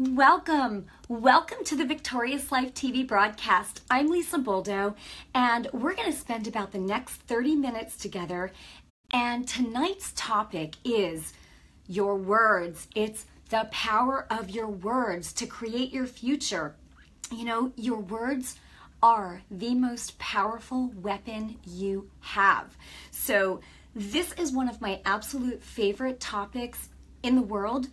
Welcome. Welcome to the Victorious Life TV broadcast. I'm Lisa Boldo, and we're going to spend about the next 30 minutes together. And tonight's topic is your words. It's the power of your words to create your future. You know, your words are the most powerful weapon you have. So, this is one of my absolute favorite topics in the world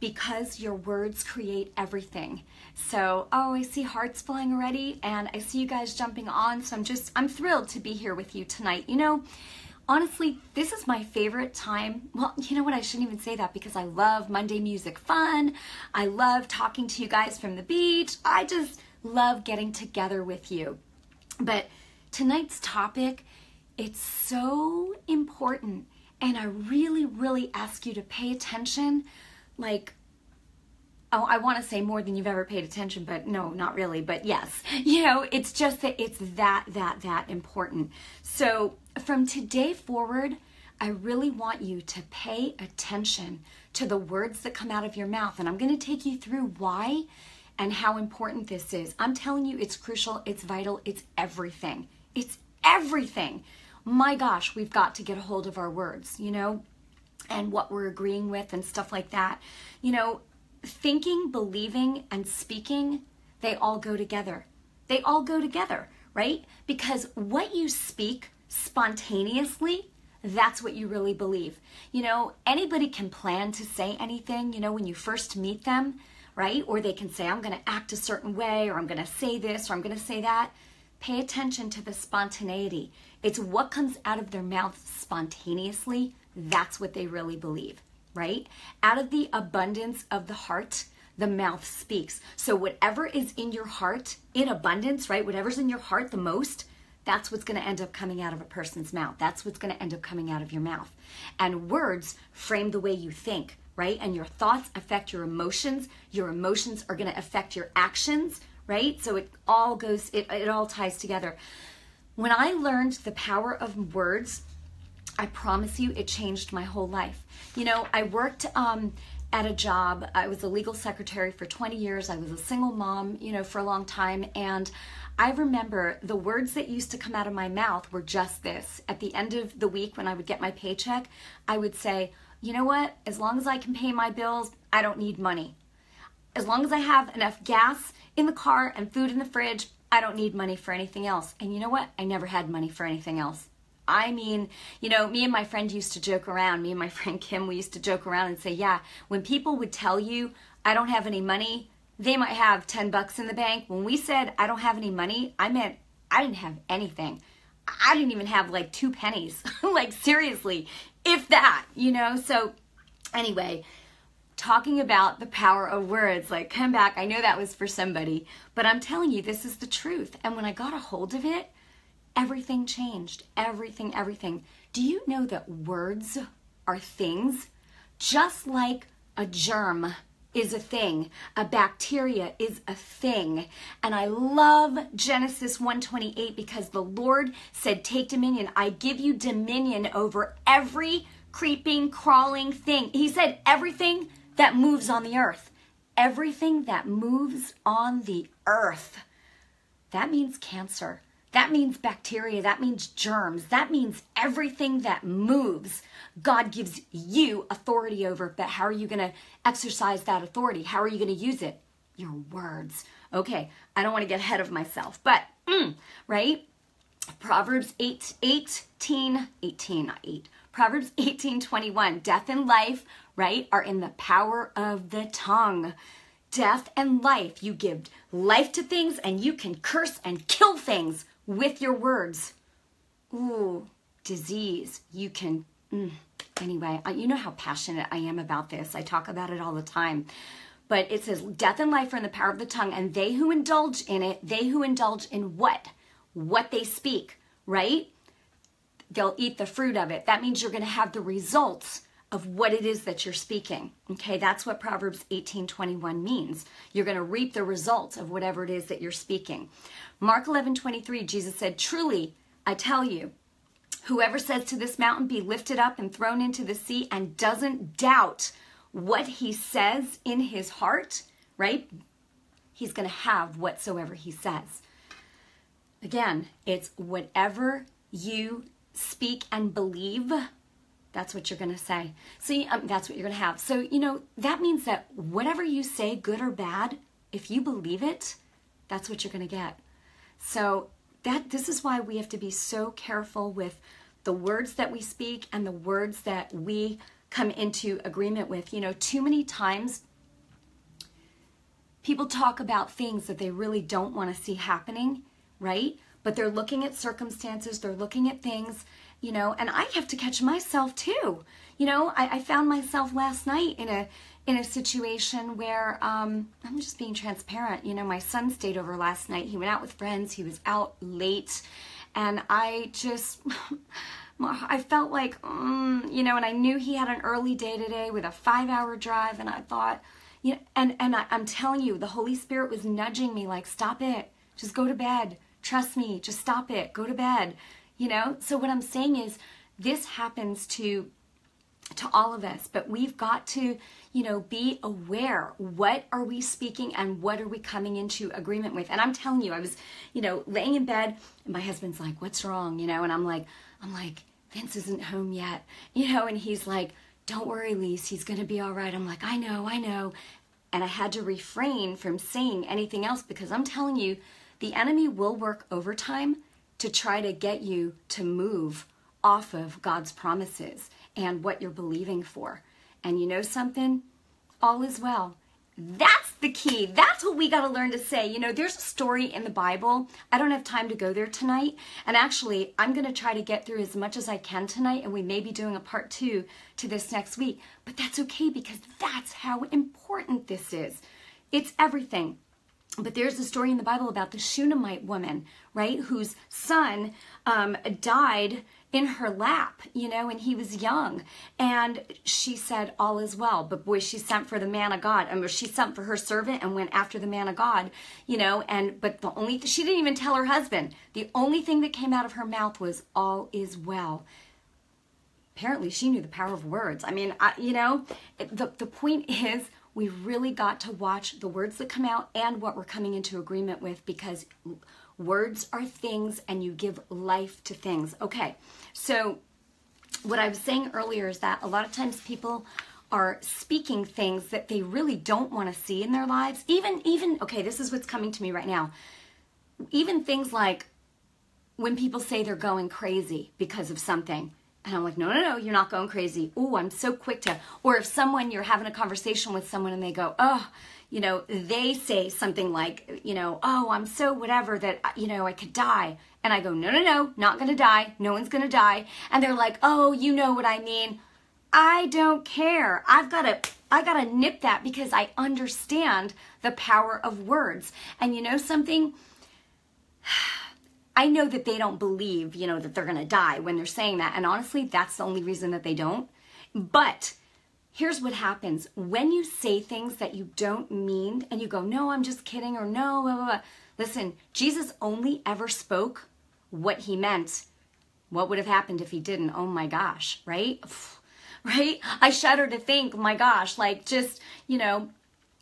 because your words create everything. So, oh, I see hearts flying already and I see you guys jumping on. So I'm just, I'm thrilled to be here with you tonight. You know, honestly, this is my favorite time. Well, you know what? I shouldn't even say that because I love Monday music fun. I love talking to you guys from the beach. I just love getting together with you. But tonight's topic, it's so important. And I really, really ask you to pay attention like oh i want to say more than you've ever paid attention but no not really but yes. You know it's just that it's that that that important. So from today forward i really want you to pay attention to the words that come out of your mouth and i'm going to take you through why and how important this is. I'm telling you it's crucial it's vital it's everything. It's everything. My gosh we've got to get a hold of our words you know and what we're agreeing with and stuff like that. You know, thinking, believing, and speaking, they all go together. They all go together, right? Because what you speak spontaneously, that's what you really believe. You know, anybody can plan to say anything, you know, when you first meet them, right? Or they can say, I'm going to act a certain way, or I'm going to say this, or I'm going to say that. Pay attention to the spontaneity. It's what comes out of their mouth spontaneously that's what they really believe, right? Out of the abundance of the heart, the mouth speaks. So, whatever is in your heart in abundance, right? Whatever's in your heart the most, that's what's going to end up coming out of a person's mouth. That's what's going to end up coming out of your mouth. And words frame the way you think, right? And your thoughts affect your emotions. Your emotions are going to affect your actions, right? So it all goes, it, it all ties together. When I learned the power of words, I promise you, it changed my whole life. You know, I worked um, at a job. I was a legal secretary for 20 years. I was a single mom, you know, for a long time. And I remember the words that used to come out of my mouth were just this. At the end of the week, when I would get my paycheck, I would say, you know what? As long as I can pay my bills, I don't need money. As long as I have enough gas in the car and food in the fridge, I don't need money for anything else. And you know what? I never had money for anything else. I mean, you know, me and my friend used to joke around. Me and my friend Kim, we used to joke around and say, yeah, when people would tell you, I don't have any money, they might have 10 bucks in the bank. When we said, I don't have any money, I meant I didn't have anything. I didn't even have like two pennies. like, seriously, if that, you know? So, anyway, talking about the power of words, like, come back. I know that was for somebody, but I'm telling you, this is the truth. And when I got a hold of it, everything changed. Everything, everything. Do you know that words are things? Just like a germ is a thing, a bacteria is a thing. And I love Genesis 128 because the Lord said, Take dominion. I give you dominion over every creeping, crawling thing. He said, Everything that moves on the earth. Everything that moves on the earth. That means cancer. That means bacteria, that means germs, that means everything that moves. God gives you authority over, but how are you going to exercise that authority? How are you going to use it? Your words. Okay, I don't want to get ahead of myself, but, mm, right? Proverbs 8, 18, 18, not 8. Proverbs 18, 21. Death and life, right, are in the power of the tongue death and life. You give life to things and you can curse and kill things with your words. Ooh, disease. You can. Mm. Anyway, you know how passionate I am about this. I talk about it all the time. But it says, Death and life are in the power of the tongue, and they who indulge in it, they who indulge in what? What they speak, right? They'll eat the fruit of it. That means you're going to have the results of what it is that you're speaking. Okay, that's what Proverbs 18:21 means. You're going to reap the results of whatever it is that you're speaking. Mark 11:23 Jesus said, "Truly, I tell you, whoever says to this mountain be lifted up and thrown into the sea and doesn't doubt what he says in his heart, right? He's going to have whatsoever he says. Again, it's whatever you speak and believe, that's what you're going to say. See, um, that's what you're going to have. So, you know, that means that whatever you say, good or bad, if you believe it, that's what you're going to get. So, that this is why we have to be so careful with the words that we speak and the words that we come into agreement with. You know, too many times people talk about things that they really don't want to see happening, right? But they're looking at circumstances, they're looking at things, you know, and I have to catch myself too. You know, I, I found myself last night in a in a situation where um, I'm just being transparent. You know, my son stayed over last night. He went out with friends. He was out late, and I just. I felt like, mm, you know, and I knew he had an early day today with a five hour drive, and I thought, you know, and, and I, I'm telling you, the Holy Spirit was nudging me like, stop it, just go to bed, trust me, just stop it, go to bed, you know? So what I'm saying is, this happens to to all of us but we've got to you know be aware. What are we speaking and what are we coming into agreement with? And i'm telling you i was you know laying in bed and my husband's like what's wrong? You know? And i'm like i'm like vince isn't home yet. You know? And he's like don't worry lise he's gonna be all right. I'm like i know i know. And i had to refrain from saying anything else because i'm telling you the enemy will work overtime to try to get you to move off of god's promises and what you're believing for. And you know something? All is well. That's the key. That's what we got to learn to say. You know, there's a story in the Bible. I don't have time to go there tonight. And actually, I'm going to try to get through as much as I can tonight. And we may be doing a part two to this next week. But that's okay because that's how important this is. It's everything. But there's a story in the Bible about the Shunammite woman, right, whose son um, died in her lap, you know, and he was young. And she said, All is well. But boy, she sent for the man of God. I mean, she sent for her servant and went after the man of God, you know, and but the only she didn't even tell her husband. The only thing that came out of her mouth was all is well. Apparently, she knew the power of words. I mean, I, you know, the the point is we really got to watch the words that come out and what we're coming into agreement with because Words are things and you give life to things. Okay, so what I was saying earlier is that a lot of times people are speaking things that they really don't want to see in their lives. Even, even, okay, this is what's coming to me right now. Even things like when people say they're going crazy because of something. And I'm like, no, no, no, you're not going crazy. Oh, I'm so quick to, or if someone, you're having a conversation with someone and they go, oh, you know, they say something like, you know, oh, I'm so whatever that, you know, I could die. And I go, no, no, no, not gonna die. No one's gonna die. And they're like, oh, you know what I mean. I don't care. I've got to, I got to nip that because I understand the power of words. And you know something? I know that they don't believe, you know, that they're going to die when they're saying that. And honestly, that's the only reason that they don't. But here's what happens when you say things that you don't mean and you go, no, I'm just kidding, or no, blah, blah, blah. listen, Jesus only ever spoke what he meant. What would have happened if he didn't? Oh my gosh, right? Right? I shudder to think, my gosh, like just, you know,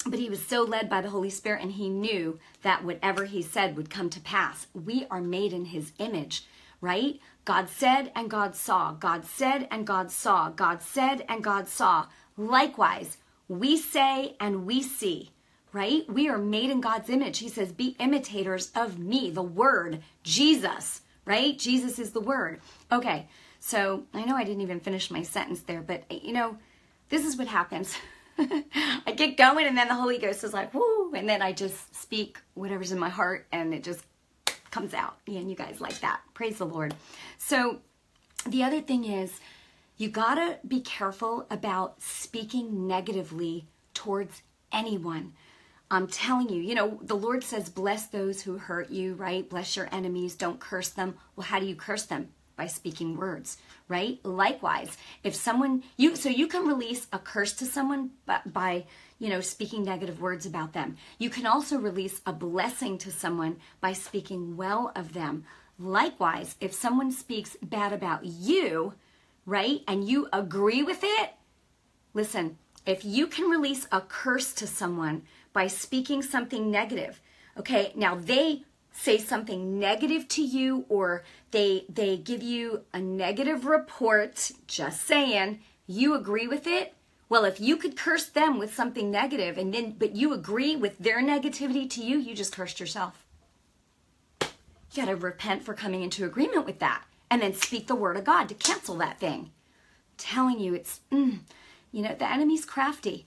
but he was so led by the Holy Spirit and he knew that whatever he said would come to pass. We are made in his image, right? God said and God saw. God said and God saw. God said and God saw. Likewise, we say and we see, right? We are made in God's image. He says, Be imitators of me, the Word, Jesus, right? Jesus is the Word. Okay, so I know I didn't even finish my sentence there, but you know, this is what happens. I get going, and then the Holy Ghost is like, whoo, and then I just speak whatever's in my heart, and it just comes out. Yeah, and you guys like that. Praise the Lord. So, the other thing is, you gotta be careful about speaking negatively towards anyone. I'm telling you, you know, the Lord says, bless those who hurt you, right? Bless your enemies, don't curse them. Well, how do you curse them? By speaking words, right? Likewise, if someone, you, so you can release a curse to someone by, by, you know, speaking negative words about them. You can also release a blessing to someone by speaking well of them. Likewise, if someone speaks bad about you, right? And you agree with it, listen, if you can release a curse to someone by speaking something negative, okay, now they say something negative to you or they they give you a negative report, just saying, you agree with it? Well, if you could curse them with something negative and then but you agree with their negativity to you, you just cursed yourself. You got to repent for coming into agreement with that and then speak the word of God to cancel that thing. I'm telling you it's mm, you know, the enemy's crafty.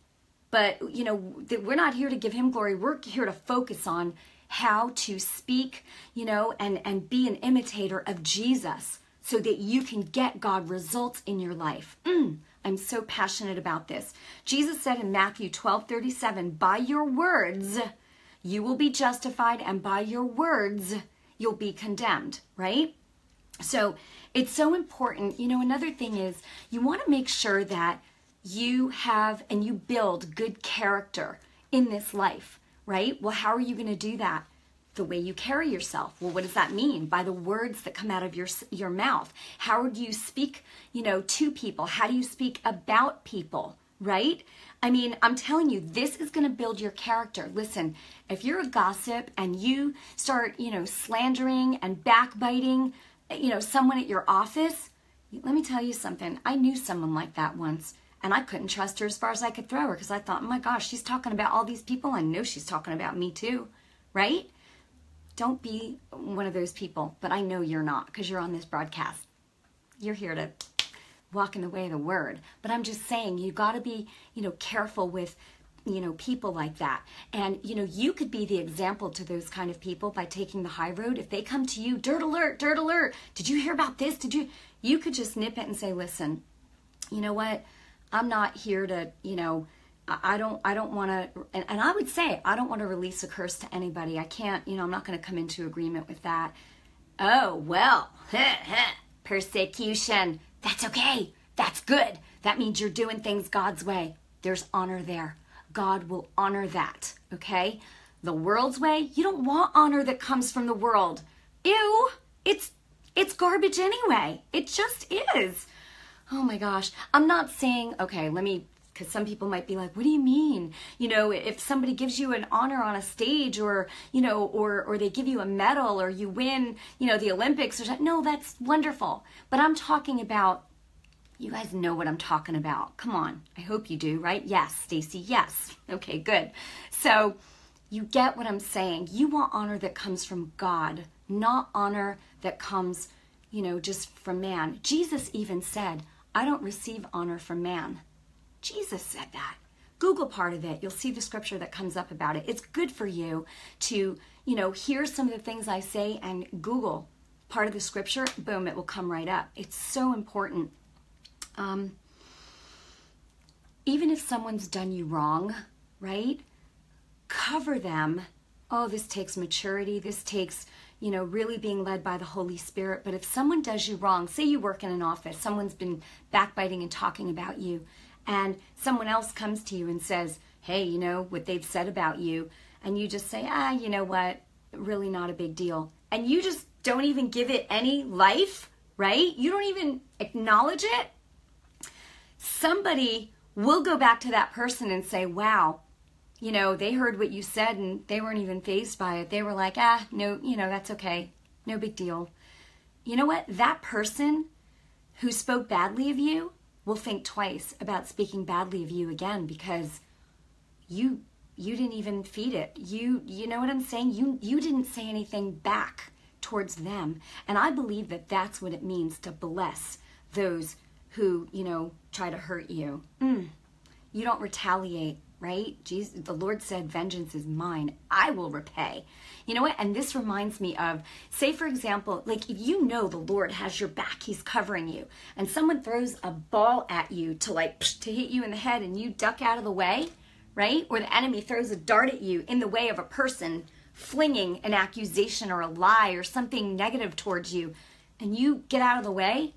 But, you know, we're not here to give him glory. We're here to focus on how to speak, you know, and and be an imitator of Jesus so that you can get God results in your life. Mm. I'm so passionate about this. Jesus said in Matthew 12 37, by your words, you will be justified, and by your words, you'll be condemned, right? So it's so important. You know, another thing is you want to make sure that you have and you build good character in this life, right? Well, how are you going to do that? the way you carry yourself. Well, what does that mean? By the words that come out of your your mouth. How do you speak, you know, to people? How do you speak about people, right? I mean, I'm telling you, this is going to build your character. Listen, if you're a gossip and you start, you know, slandering and backbiting, you know, someone at your office, let me tell you something. I knew someone like that once and I couldn't trust her as far as I could throw her because I thought, oh my gosh, she's talking about all these people. I know she's talking about me too, right? Don't be one of those people, but I know you're not because you're on this broadcast. You're here to walk in the way of the word. But I'm just saying, you got to be, you know, careful with you know people like that and you know you could be the example to those kind of people by taking the high road if they come to you dirt alert dirt alert did you hear about this did you you could just nip it and say listen you know what i'm not here to you know I don't I don't want to and, and, I would say I don't want to release a curse to anybody. I can't, you know, I'm not going to come into agreement with that. Oh, well. Persecution. That's okay. That's good. That means you're doing things God's way. There's honor there. God will honor that, okay? The world's way, you don't want honor that comes from the world. Ew. It's it's garbage anyway. It just is. Oh my gosh. I'm not saying, okay, let me because some people might be like what do you mean? You know if somebody gives you an honor on a stage or you know or or they give you a medal or you win you know the olympics or something no that's wonderful. But i'm talking about you guys know what i'm talking about. Come on. I hope you do right? Yes stacy yes. Okay good. So you get what i'm saying. You want honor that comes from god not honor that comes you know just from man. Jesus even said i don't receive honor from man Jesus said that. Google part of it. You'll see the scripture that comes up about it. It's good for you to, you know, hear some of the things I say and Google part of the scripture. Boom, it will come right up. It's so important. Um, even if someone's done you wrong, right? Cover them. Oh, this takes maturity. This takes, you know, really being led by the Holy Spirit. But if someone does you wrong, say you work in an office, someone's been backbiting and talking about you, and someone else comes to you and says, hey, you know, what they've said about you, and you just say, ah, you know what, really not a big deal. And you just don't even give it any life, right? You don't even acknowledge it. Somebody will go back to that person and say, wow, you know, they heard what you said and they weren't even fazed by it. They were like, ah, no, you know, that's okay. No big deal. You know what? That person who spoke badly of you will think twice about speaking badly of you again because you you didn't even feed it. You you know what I'm saying? You you didn't say anything back towards them. And I believe that that's what it means to bless those who, you know, try to hurt you. Mm. You don't retaliate right? Jesus, the Lord said, Vengeance is mine. I will repay. You know what? And this reminds me of, say, for example, like if you know the Lord has your back, He's covering you, and someone throws a ball at you to like to hit you in the head and you duck out of the way, right? Or the enemy throws a dart at you in the way of a person flinging an accusation or a lie or something negative towards you, and you get out of the way,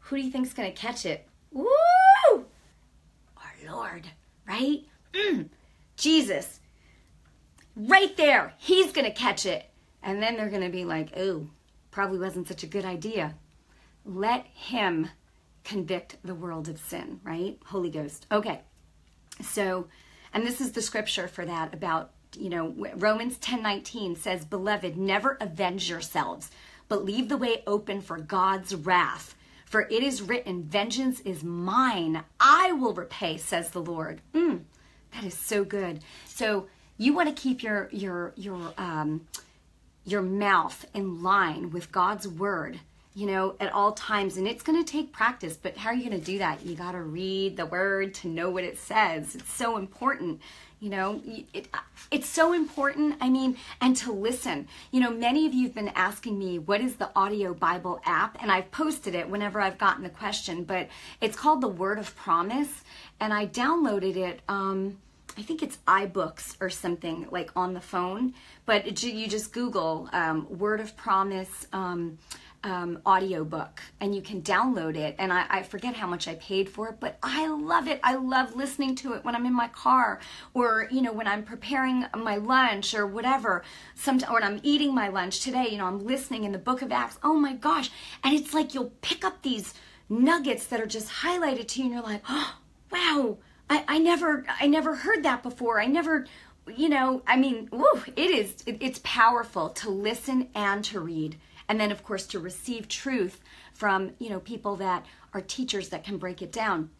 who do you think's going to catch it? Woo! Our Lord, right? Mm, Jesus, right there, he's going to catch it. And then they're going to be like, oh, probably wasn't such a good idea. Let him convict the world of sin, right? Holy Ghost. Okay. So, and this is the scripture for that about, you know, Romans 10 19 says, Beloved, never avenge yourselves, but leave the way open for God's wrath. For it is written, Vengeance is mine, I will repay, says the Lord. Mm, that is so good. So, you want to keep your your your um your mouth in line with God's word you know, at all times. And it's going to take practice, but how are you going to do that? You got to read the word to know what it says. It's so important. You know, it, it's so important. I mean, and to listen. You know, many of you have been asking me, what is the audio Bible app? And I've posted it whenever I've gotten the question, but it's called the Word of Promise. And I downloaded it. Um, I think it's iBooks or something like on the phone, but it, you just Google um, Word of Promise. Um, um, audiobook and you can download it. And I, I, forget how much I paid for it, but I love it. I love listening to it when I'm in my car or, you know, when I'm preparing my lunch or whatever. Sometimes, when I'm eating my lunch today, you know, I'm listening in the book of Acts. Oh my gosh. And it's like you'll pick up these nuggets that are just highlighted to you and you're like, oh, wow, I, I never, I never heard that before. I never, you know, I mean, woo, it is, it, it's powerful to listen and to read and then of course to receive truth from you know people that are teachers that can break it down.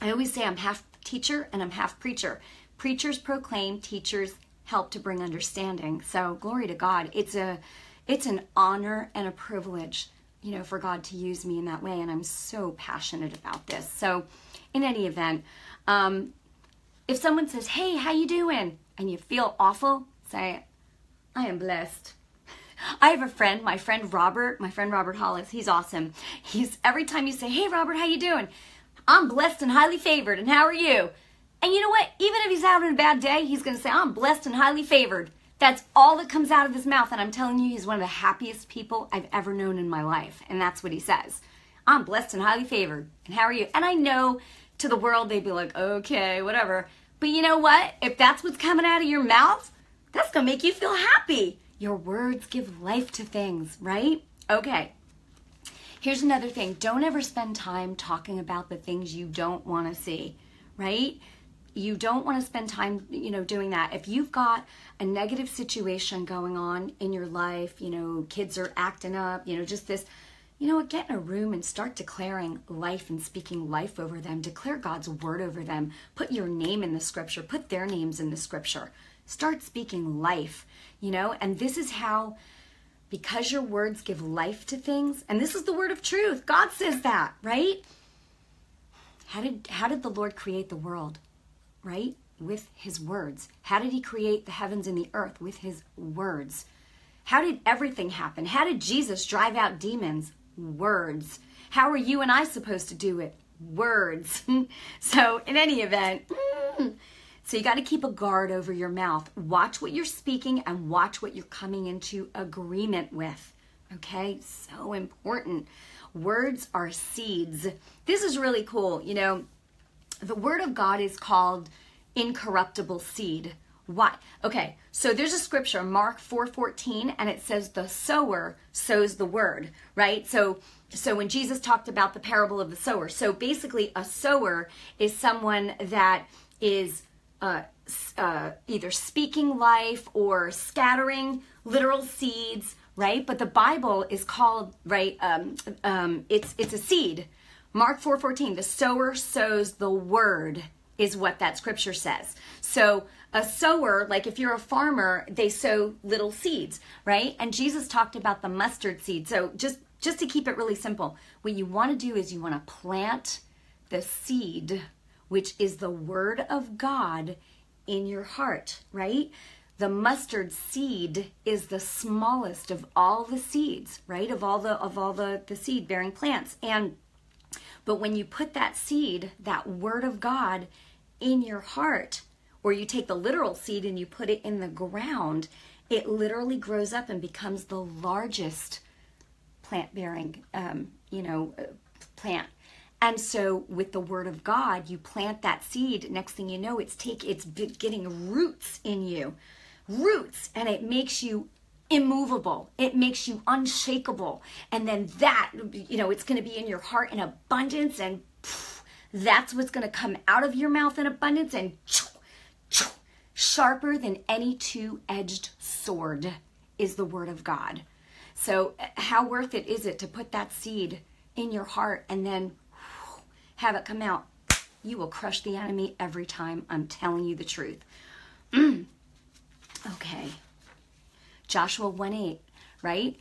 I always say i'm half teacher and i'm half preacher. Preachers proclaim teachers help to bring understanding. So glory to god. It's a it's an honor and a privilege you know for god to use me in that way and i'm so passionate about this. So in any event um, if someone says hey how you doing? and you feel awful say i am blessed I have a friend, my friend Robert, my friend Robert Hollis. He's awesome. He's every time you say, "Hey Robert, how you doing?" I'm blessed and highly favored. And how are you? And you know what? Even if he's having a bad day, he's going to say, "I'm blessed and highly favored." That's all that comes out of his mouth. And I'm telling you, he's one of the happiest people I've ever known in my life. And that's what he says. I'm blessed and highly favored. And how are you? And I know to the world, they'd be like, okay, whatever. But you know what? If that's what's coming out of your mouth, that's going to make you feel happy. Your words give life to things, right? Okay. Here's another thing don't ever spend time talking about the things you don't want to see, right? You don't want to spend time, you know, doing that. If you've got a negative situation going on in your life, you know, kids are acting up, you know, just this, you know get in a room and start declaring life and speaking life over them. Declare God's word over them. Put your name in the scripture, put their names in the scripture. Start speaking life you know, and this is how because your words give life to things, and this is the word of truth. God says that, right? How did how did the Lord create the world? Right? With his words. How did he create the heavens and the earth with his words? How did everything happen? How did Jesus drive out demons? Words. How are you and I supposed to do it? Words. so, in any event, mm, so you got to keep a guard over your mouth. Watch what you're speaking and watch what you're coming into agreement with. Okay? So important. Words are seeds. This is really cool. You know, the word of God is called incorruptible seed. Why? Okay, so there's a scripture, Mark 4:14, and it says the sower sows the word, right? So so when Jesus talked about the parable of the sower, so basically a sower is someone that is uh, uh, either speaking life or scattering literal seeds, right? But the Bible is called right. Um, um, it's it's a seed. Mark four fourteen. The sower sows the word is what that scripture says. So a sower, like if you're a farmer, they sow little seeds, right? And Jesus talked about the mustard seed. So just just to keep it really simple, what you want to do is you want to plant the seed which is the word of God in your heart, right? The mustard seed is the smallest of all the seeds, right? Of all the of all the the seed bearing plants. And but when you put that seed, that word of God in your heart, or you take the literal seed and you put it in the ground, it literally grows up and becomes the largest plant bearing um, you know uh, plant and so with the word of God, you plant that seed. Next thing you know, it's take it's getting roots in you. Roots and it makes you immovable. It makes you unshakable. And then that, you know, it's going to be in your heart in abundance and pff, That's what's going to come out of your mouth in abundance and sharper than any two edged sword is the word of God. So, uh, how worth it is it to put that seed in your heart and then have it come out? You will crush the enemy every time. I'm telling you the truth. okay. Joshua 1 8, right?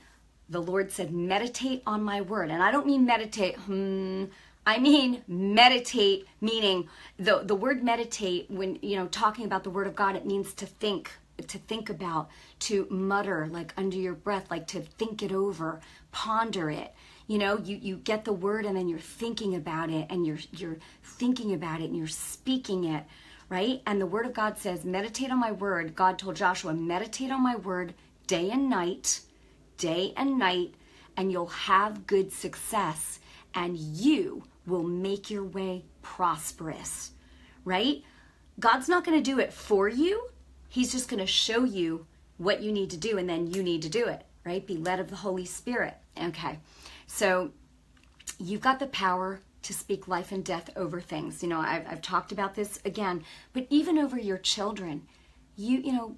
The Lord said, meditate on my word. And I don't mean meditate, hmm, I mean meditate, meaning the, the word meditate, when, you know, talking about the word of God, it means to think, to think about, to mutter like under your breath, like to think it over, ponder it. You know, you, you get the word and then you're thinking about it and you're you're thinking about it and you're speaking it, right? And the word of God says, meditate on my word. God told Joshua, meditate on my word day and night, day and night, and you'll have good success and you will make your way prosperous, right? God's not going to do it for you. He's just going to show you what you need to do, and then you need to do it, right? Be led of the Holy Spirit. Okay. So you've got the power to speak life and death over things. You know, I've, I've talked about this again, but even over your children, you, you know,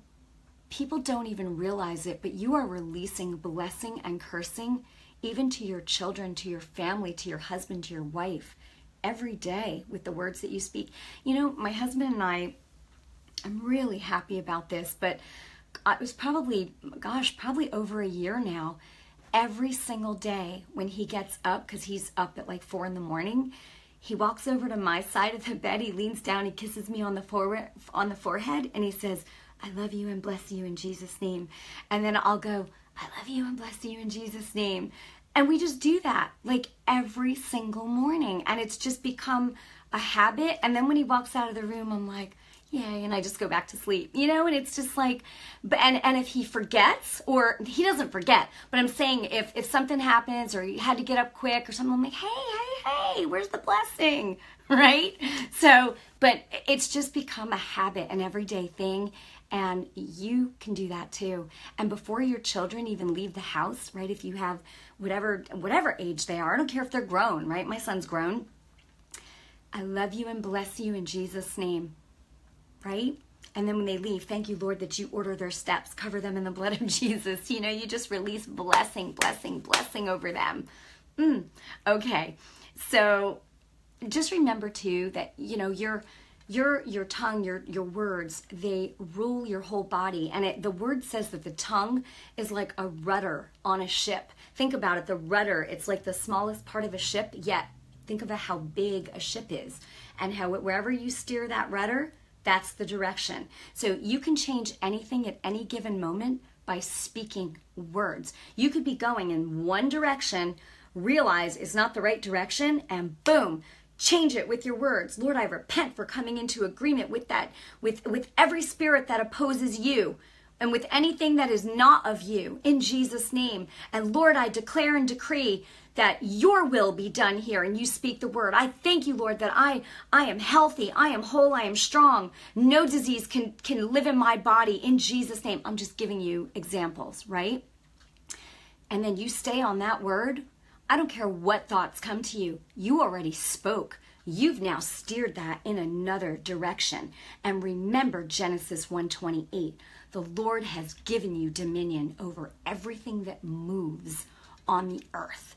people don't even realize it, but you are releasing blessing and cursing even to your children, to your family, to your husband, to your wife, every day with the words that you speak. You know, my husband and I, I'm really happy about this, but uh, it was probably, gosh, probably over a year now. Every single day when he gets up, because he's up at like four in the morning, he walks over to my side of the bed. He leans down, he kisses me on the forehead, on the forehead, and he says, "I love you and bless you in Jesus' name." And then I'll go, I love you and bless you in Jesus' name. And we just do that like every single morning. And it's just become a habit. And then when he walks out of the room, I'm like, yay, and I just go back to sleep, you know? And it's just like, and, and if he forgets, or he doesn't forget, but I'm saying if, if something happens or he had to get up quick or something, I'm like, hey, hey, hey, where's the blessing? Right? So, but it's just become a habit, an everyday thing and you can do that too and before your children even leave the house right if you have whatever whatever age they are i don't care if they're grown right my son's grown i love you and bless you in jesus name right? And then when they leave thank you lord that you order their steps cover them in the blood of jesus. You know you just release blessing blessing blessing over them. Mm. okay. So just remember too that you know you're your your tongue your your words they rule your whole body. And it, the word says that the tongue is like a rudder on a ship. Think about it the rudder. It's like the smallest part of a ship yet think about how big a ship is. And how wherever you steer that rudder that's the direction. So you can change anything at any given moment by speaking words. You could be going in one direction realize it's not the right direction and boom change it with your words. Lord i repent for coming into agreement with that with with every spirit that opposes you and with anything that is not of you in jesus name and lord i declare and decree that your will be done here and you speak the word i thank you lord that i i am healthy i am whole i am strong no disease can can live in my body in jesus name i'm just giving you examples right and then you stay on that word I don't care what thoughts come to you. You already spoke. You've now steered that in another direction. And remember Genesis 128. The Lord has given you dominion over everything that moves on the earth.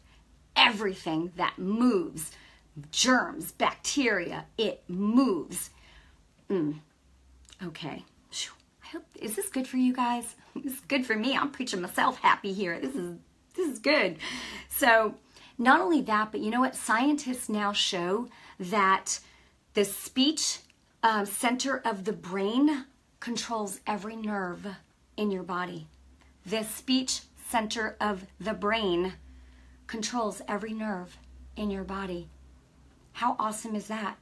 Everything that moves. Germs, bacteria, it moves. Mm. Okay. I hope is this good for you guys? This is good for me. I'm preaching myself happy here. This is this is good. So not only that, but you know what? Scientists now show that the speech uh, center of the brain controls every nerve in your body. The speech center of the brain controls every nerve in your body. How awesome is that?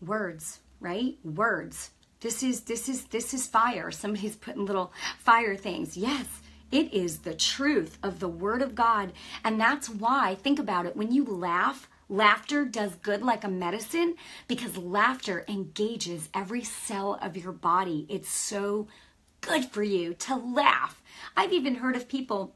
Words, right? Words. This is this is this is fire. Somebody's putting little fire things. Yes. It is the truth of the Word of God. And that's why, think about it, when you laugh, laughter does good like a medicine because laughter engages every cell of your body. It's so good for you to laugh. I've even heard of people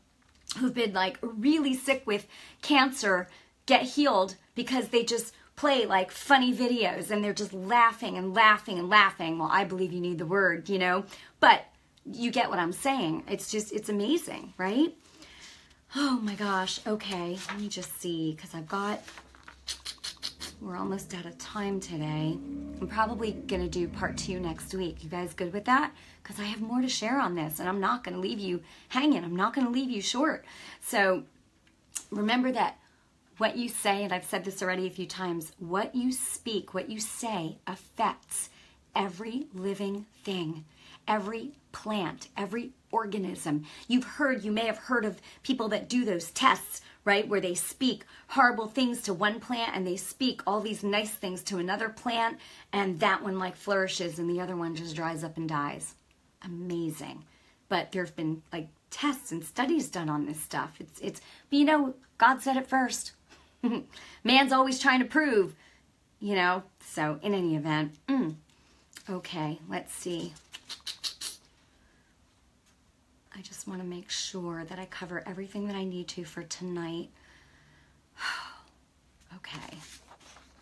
who've been like really sick with cancer get healed because they just play like funny videos and they're just laughing and laughing and laughing. Well, I believe you need the word, you know, but you get what I'm saying. It's just, it's amazing, right? Oh my gosh. Okay, let me just see because I've got, we're almost out of time today. I'm probably to do part two next week. You guys good with that? Because I have more to share on this and I'm not to leave you hanging. I'm not to leave you short. So remember that what you say, and I've said this already a few times, what you speak, what you say affects every living thing, every plant, every organism. You've heard, you may have heard of people that do those tests, right, where they speak horrible things to one plant and they speak all these nice things to another plant, and that one like flourishes and the other one just dries up and dies. Amazing. But there have been like tests and studies done on this stuff. It's it's but you know, God said it first. Man's always trying to prove, you know. So, in any event, mm. okay, let's see. I just want to make sure that I cover everything that I need to for tonight. okay.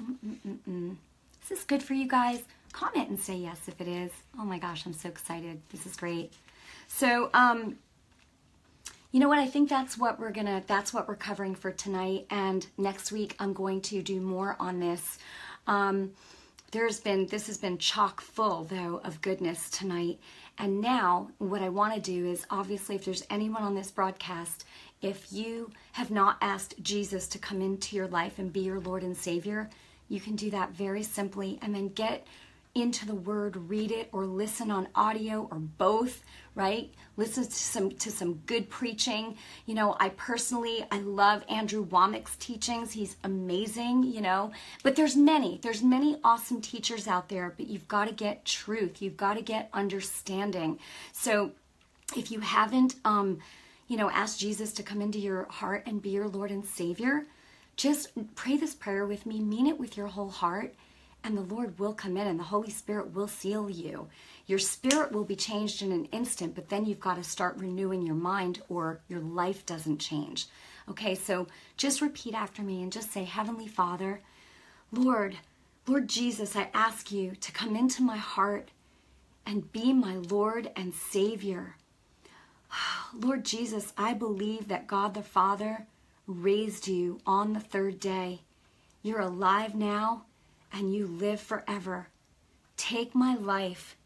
Mm-mm-mm-mm. Is this good for you guys? Comment and say yes if it is. Oh my gosh, I'm so excited. This is great. So, um, you know what? I think that's what we're gonna, that's what we're covering for tonight. And next week, I'm going to do more on this. Um, there's been, this has been chock full, though, of goodness tonight. And now, what I want to do is obviously, if there's anyone on this broadcast, if you have not asked Jesus to come into your life and be your Lord and Savior, you can do that very simply and then get into the word, read it, or listen on audio or both, right? Listen to some to some good preaching. You know, I personally I love Andrew Wommack's teachings. He's amazing, you know. But there's many, there's many awesome teachers out there, but you've got to get truth. You've got to get understanding. So if you haven't um, you know, asked Jesus to come into your heart and be your Lord and Savior, just pray this prayer with me, mean it with your whole heart and the Lord will come in and the Holy Spirit will seal you. Your spirit will be changed in an instant, but then you've got to start renewing your mind or your life doesn't change. Okay, so just repeat after me and just say, Heavenly Father, Lord, Lord Jesus, I ask you to come into my heart and be my Lord and Savior. Lord Jesus, I believe that God the Father raised you on the third day. You're alive now and you live forever. Take my life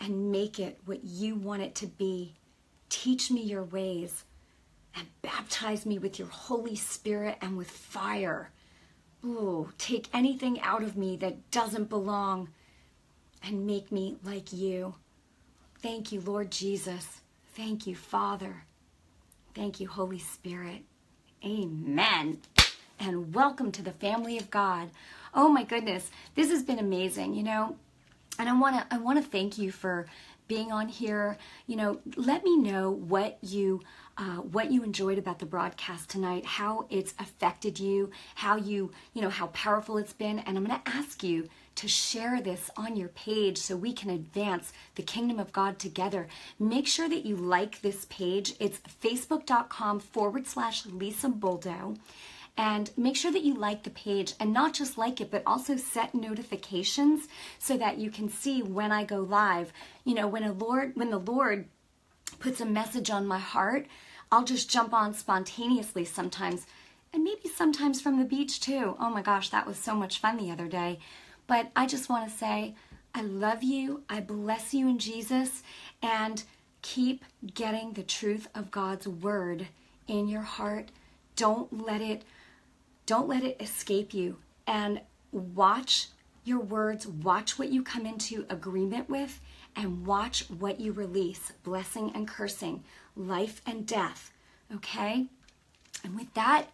and make it what you want it to be. Teach me your ways and baptize me with your Holy Spirit and with fire. Ooh, take anything out of me that doesn't belong and make me like you. Thank you, Lord Jesus. Thank you, Father. Thank you, Holy Spirit. Amen. And welcome to the family of God. Oh my goodness, this has been amazing, you know. And I want to I want to thank you for being on here. You know, let me know what you uh, what you enjoyed about the broadcast tonight, how it's affected you, how you you know how powerful it's been, and I'm going to ask you to share this on your page so we can advance the kingdom of God together. Make sure that you like this page. It's facebook.com forward slash Lisa Boldo and make sure that you like the page and not just like it but also set notifications so that you can see when I go live. You know when a lord when the lord puts a message on my heart I'll just jump on spontaneously sometimes and maybe sometimes from the beach too. Oh my gosh that was so much fun the other day. But I just want to say I love you I bless you in Jesus and keep getting the truth of God's word in your heart. Don't let it don't let it escape you and watch your words, watch what you come into agreement with, and watch what you release blessing and cursing, life and death. Okay? And with that,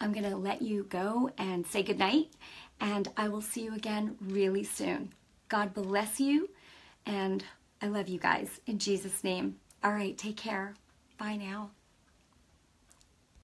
I'm going to let you go and say goodnight, and I will see you again really soon. God bless you, and I love you guys in Jesus' name. All right, take care. Bye now.